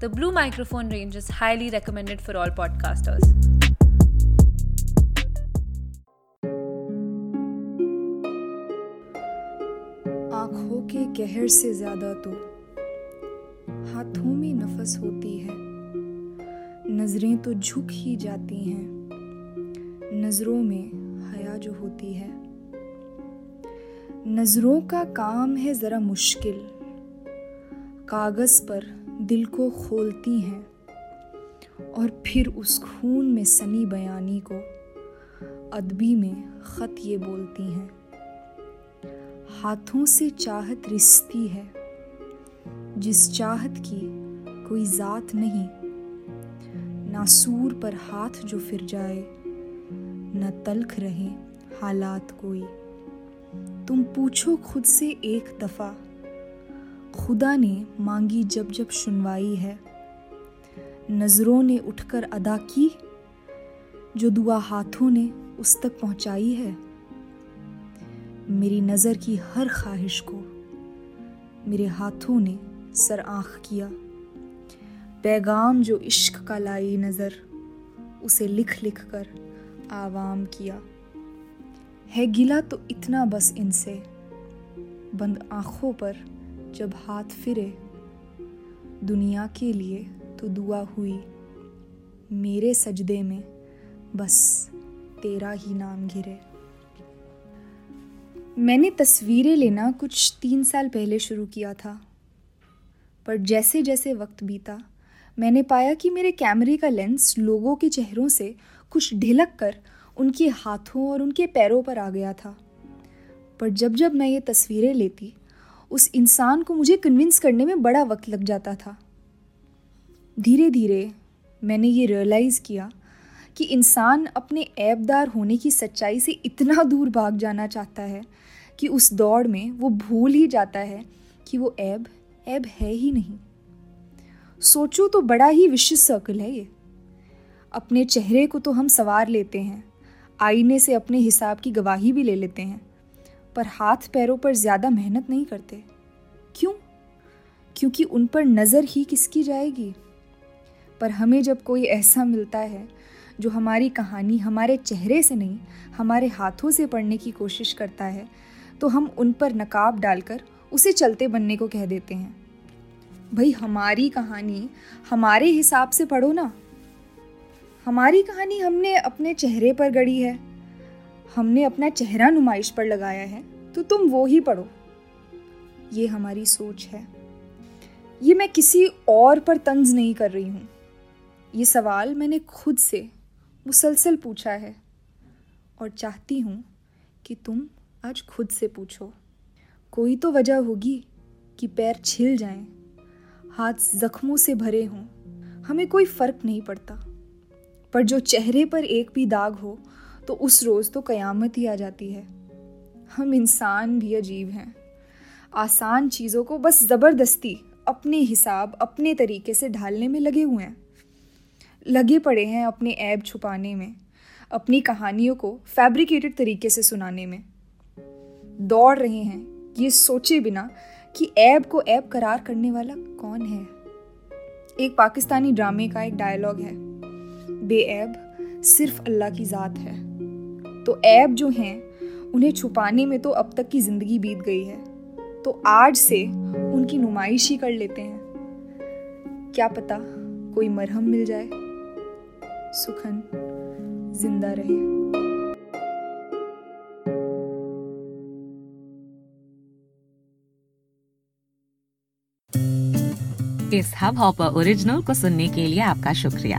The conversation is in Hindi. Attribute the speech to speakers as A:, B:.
A: The Blue microphone range is highly recommended for all podcasters.
B: आँखों के कहर से ज़्यादा तो हाथों में नफस होती है। नज़रें तो झुक ही जाती हैं। नज़रों में हया जो होती है। नज़रों का काम है जरा मुश्किल। कागज़ पर दिल को खोलती हैं और फिर उस खून में सनी बयानी को अदबी में खत ये बोलती हैं, हाथों से चाहत रिश्ती है, जिस चाहत की कोई जात नहीं नासूर पर हाथ जो फिर जाए, न तलख रहे हालात कोई। तुम पूछो खुद से एक दफ़ा खुदा ने मांगी जब जब सुनवाई है। नज़रों ने उठकर अदा की, जो दुआ हाथों ने उस तक पहुंचाई है। मेरी नज़र की हर ख्वाहिश को मेरे हाथों ने सर आँख किया। पैगाम जो इश्क का लाई नज़र, उसे लिख लिख कर आवाम किया। है गिला तो इतना बस इनसे, बंद आँखों पर जब हाथ फिरे, दुनिया के लिए तो दुआ हुई, मेरे सजदे में बस तेरा ही नाम घिरे। मैंने तस्वीरें लेना कुछ तीन साल पहले शुरू किया था, पर जैसे जैसे वक्त बीता, मैंने पाया कि मेरे कैमरे का लेंस लोगों के चेहरों से कुछ ढिलक कर उनके हाथों और उनके पैरों पर आ गया था। पर जब जब मैं ये तस्वीरें लेती उस इंसान को मुझे कन्विंस करने में बड़ा वक्त लग जाता था। धीरे धीरे मैंने ये रियलाइज़ किया कि इंसान अपने ऐबदार होने की सच्चाई से इतना दूर भाग जाना चाहता है कि उस दौड़ में वो भूल ही जाता है कि वो ऐब ऐब है ही नहीं। सोचो तो बड़ा ही विशिष्ट सर्कल है ये। अपने चेहरे को तो हम सवार लेते हैं, आईने से अपने हिसाब की गवाही भी ले लेते हैं। पर हाथ पैरों पर ज़्यादा मेहनत नहीं करते। क्यों? क्योंकि उन पर नज़र ही किसकी जाएगी? पर हमें जब कोई ऐसा मिलता है, जो हमारी कहानी हमारे चेहरे से नहीं, हमारे हाथों से पढ़ने की कोशिश करता है तो हम उन पर नकाब डालकर उसे चलते बनने को कह देते हैं। भाई, हमारी कहानी हमारे हिसाब से पढ़ो ना। हमारी कहानी हमने अपने चेहरे पर गढ़ी है। हमने अपना चेहरा नुमाइश पर लगाया है तो तुम वो ही पढ़ो। ये हमारी सोच है। ये मैं किसी और पर तंज नहीं कर रही हूँ। ये सवाल मैंने खुद से मुसलसल पूछा है और चाहती हूँ कि तुम आज खुद से पूछो। कोई तो वजह होगी कि पैर छिल जाएँ, हाथ जख्मों से भरे हों हमें कोई फ़र्क नहीं पड़ता। पर जो चेहरे पर एक भी दाग हो तो उस रोज़ तो कयामत ही आ जाती है। हम इंसान भी अजीब हैं। आसान चीज़ों को बस ज़बरदस्ती अपने हिसाब, अपने तरीके से ढालने में लगे हुए हैं। लगे पड़े हैं अपने ऐब छुपाने में, अपनी कहानियों को फैब्रिकेटेड तरीके से सुनाने में। दौड़ रहे हैं ये सोचे बिना कि ऐब को ऐब करार करने वाला कौन है। एक पाकिस्तानी ड्रामे का एक डायलॉग है। बेऐब सिर्फ़ अल्लाह की ज़ात है। तो ऐब जो हैं, उन्हें छुपाने में तो अब तक की ज़िंदगी बीत गई है। तो आज से उनकी नुमाइश ही कर लेते हैं। क्या पता कोई मरहम मिल जाए। सुखन ज़िंदा रहे।
C: इस हब हॉपर ओरिजिनल को सुनने के लिए आपका शुक्रिया।